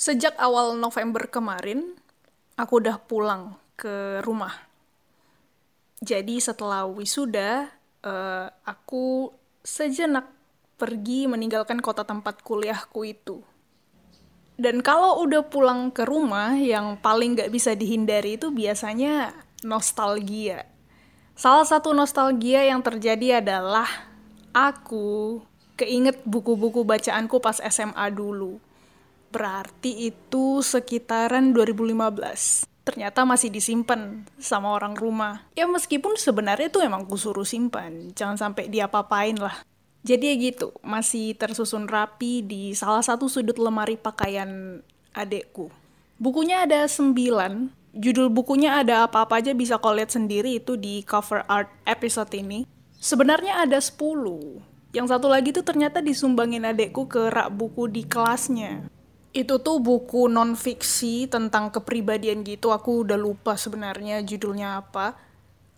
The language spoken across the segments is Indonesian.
Sejak awal November kemarin, aku udah pulang ke rumah. Jadi setelah wisuda, uh, aku sejenak pergi meninggalkan kota tempat kuliahku itu. Dan kalau udah pulang ke rumah, yang paling gak bisa dihindari itu biasanya nostalgia. Salah satu nostalgia yang terjadi adalah aku keinget buku-buku bacaanku pas SMA dulu Berarti itu sekitaran 2015. Ternyata masih disimpan sama orang rumah. Ya meskipun sebenarnya itu emang kusuruh simpan. Jangan sampai dia papain lah. Jadi ya gitu, masih tersusun rapi di salah satu sudut lemari pakaian adekku. Bukunya ada sembilan, judul bukunya ada apa-apa aja bisa kau lihat sendiri itu di cover art episode ini. Sebenarnya ada sepuluh. Yang satu lagi tuh ternyata disumbangin adekku ke rak buku di kelasnya itu tuh buku non fiksi tentang kepribadian gitu. Aku udah lupa sebenarnya judulnya apa.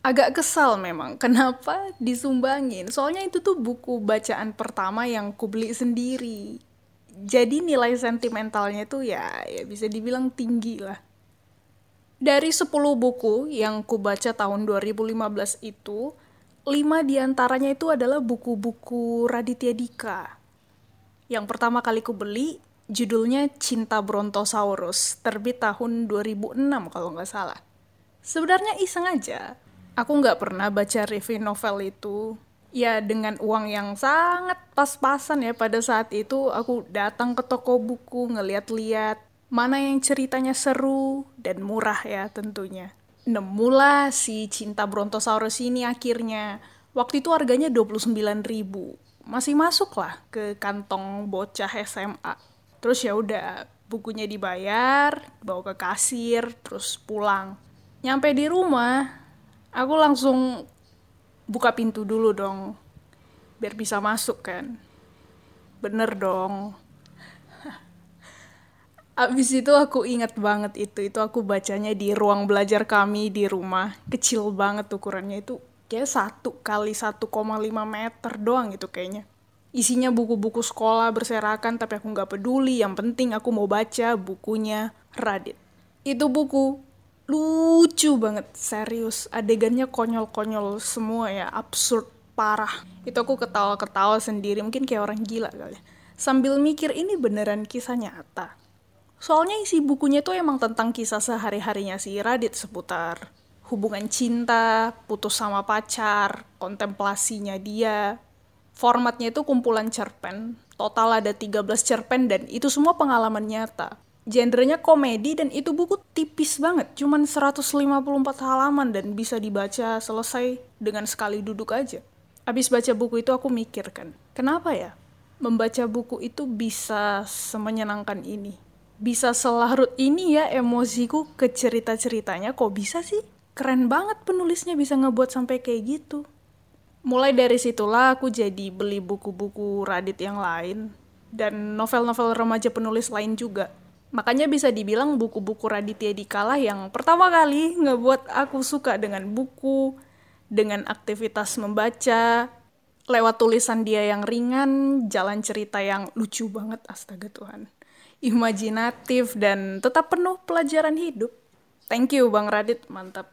Agak kesal memang. Kenapa disumbangin? Soalnya itu tuh buku bacaan pertama yang ku beli sendiri. Jadi nilai sentimentalnya tuh ya ya bisa dibilang tinggi lah. Dari 10 buku yang ku baca tahun 2015 itu lima di antaranya itu adalah buku-buku Raditya Dika. Yang pertama kali ku beli Judulnya Cinta Brontosaurus, terbit tahun 2006 kalau nggak salah. Sebenarnya iseng aja. Aku nggak pernah baca review novel itu. Ya dengan uang yang sangat pas-pasan ya pada saat itu aku datang ke toko buku ngeliat-liat mana yang ceritanya seru dan murah ya tentunya. Nemulah si Cinta Brontosaurus ini akhirnya. Waktu itu harganya 29 ribu. Masih masuk lah ke kantong bocah SMA terus ya udah bukunya dibayar bawa ke kasir terus pulang. Nyampe di rumah aku langsung buka pintu dulu dong biar bisa masuk kan. Bener dong. Abis itu aku ingat banget itu, itu aku bacanya di ruang belajar kami di rumah. Kecil banget ukurannya itu, kayak satu kali 1,5 meter doang gitu kayaknya isinya buku-buku sekolah berserakan tapi aku nggak peduli. Yang penting aku mau baca bukunya Radit. Itu buku lucu banget serius. Adegannya konyol-konyol semua ya absurd parah. Itu aku ketawa-ketawa sendiri mungkin kayak orang gila kali. Sambil mikir ini beneran kisah nyata? Soalnya isi bukunya tuh emang tentang kisah sehari-harinya si Radit seputar hubungan cinta, putus sama pacar, kontemplasinya dia, formatnya itu kumpulan cerpen. Total ada 13 cerpen dan itu semua pengalaman nyata. Genrenya komedi dan itu buku tipis banget, cuman 154 halaman dan bisa dibaca selesai dengan sekali duduk aja. Abis baca buku itu aku mikir kan, kenapa ya membaca buku itu bisa semenyenangkan ini? Bisa selarut ini ya emosiku ke cerita-ceritanya, kok bisa sih? Keren banget penulisnya bisa ngebuat sampai kayak gitu mulai dari situlah aku jadi beli buku-buku Radit yang lain dan novel-novel remaja penulis lain juga. Makanya bisa dibilang buku-buku Raditya Dika yang pertama kali ngebuat aku suka dengan buku, dengan aktivitas membaca, lewat tulisan dia yang ringan, jalan cerita yang lucu banget, astaga Tuhan. Imajinatif dan tetap penuh pelajaran hidup. Thank you Bang Radit, mantap.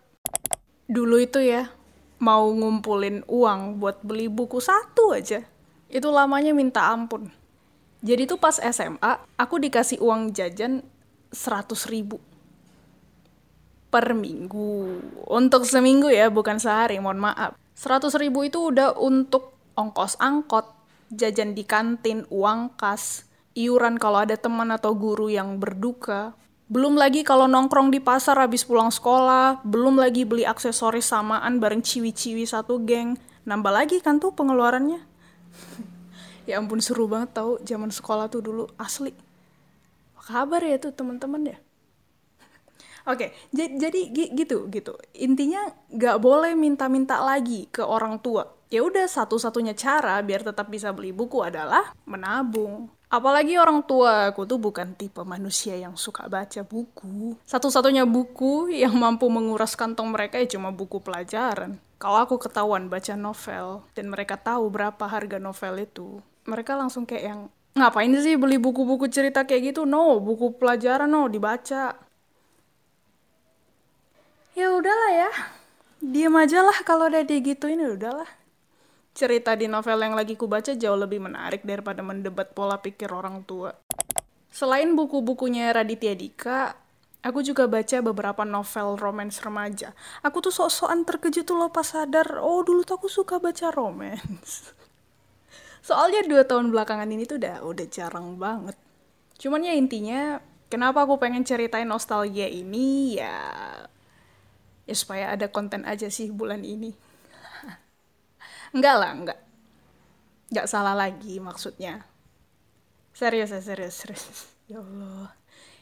Dulu itu ya, mau ngumpulin uang buat beli buku satu aja, itu lamanya minta ampun. Jadi tuh pas SMA, aku dikasih uang jajan 100 ribu per minggu. Untuk seminggu ya, bukan sehari, mohon maaf. 100 ribu itu udah untuk ongkos angkot, jajan di kantin, uang kas, iuran kalau ada teman atau guru yang berduka, belum lagi kalau nongkrong di pasar habis pulang sekolah, belum lagi beli aksesoris samaan bareng ciwi-ciwi satu geng. Nambah lagi kan tuh pengeluarannya. ya ampun seru banget tau zaman sekolah tuh dulu asli. Apa kabar ya tuh teman-teman ya? Oke, okay, jadi gitu gitu. Intinya nggak boleh minta-minta lagi ke orang tua. Ya udah satu-satunya cara biar tetap bisa beli buku adalah menabung. Apalagi orang tua aku tuh bukan tipe manusia yang suka baca buku. Satu-satunya buku yang mampu menguras kantong mereka ya cuma buku pelajaran. Kalau aku ketahuan baca novel dan mereka tahu berapa harga novel itu, mereka langsung kayak yang ngapain sih beli buku-buku cerita kayak gitu? No, buku pelajaran no, dibaca. Ya udahlah ya. Diam aja lah kalau udah digituin ya udahlah. Cerita di novel yang lagi ku baca jauh lebih menarik daripada mendebat pola pikir orang tua. Selain buku-bukunya Raditya Dika, aku juga baca beberapa novel romance remaja. Aku tuh sok-sokan terkejut tuh loh pas sadar, oh dulu tuh aku suka baca romance. Soalnya dua tahun belakangan ini tuh udah udah jarang banget. Cuman ya intinya, kenapa aku pengen ceritain nostalgia ini ya ya supaya ada konten aja sih bulan ini. enggak lah, enggak. Enggak salah lagi maksudnya. Serius ya, serius, serius. Ya Allah.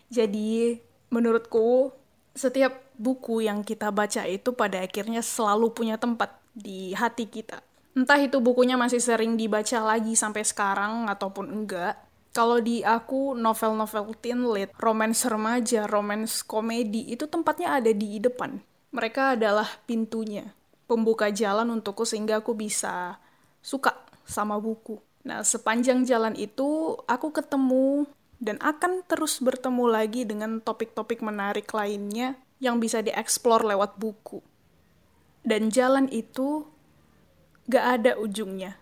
Jadi, menurutku, setiap buku yang kita baca itu pada akhirnya selalu punya tempat di hati kita. Entah itu bukunya masih sering dibaca lagi sampai sekarang ataupun enggak. Kalau di aku, novel-novel teen lit, romance remaja, romance komedi, itu tempatnya ada di depan. Mereka adalah pintunya, pembuka jalan untukku sehingga aku bisa suka sama buku. Nah, sepanjang jalan itu, aku ketemu dan akan terus bertemu lagi dengan topik-topik menarik lainnya yang bisa dieksplor lewat buku. Dan jalan itu gak ada ujungnya.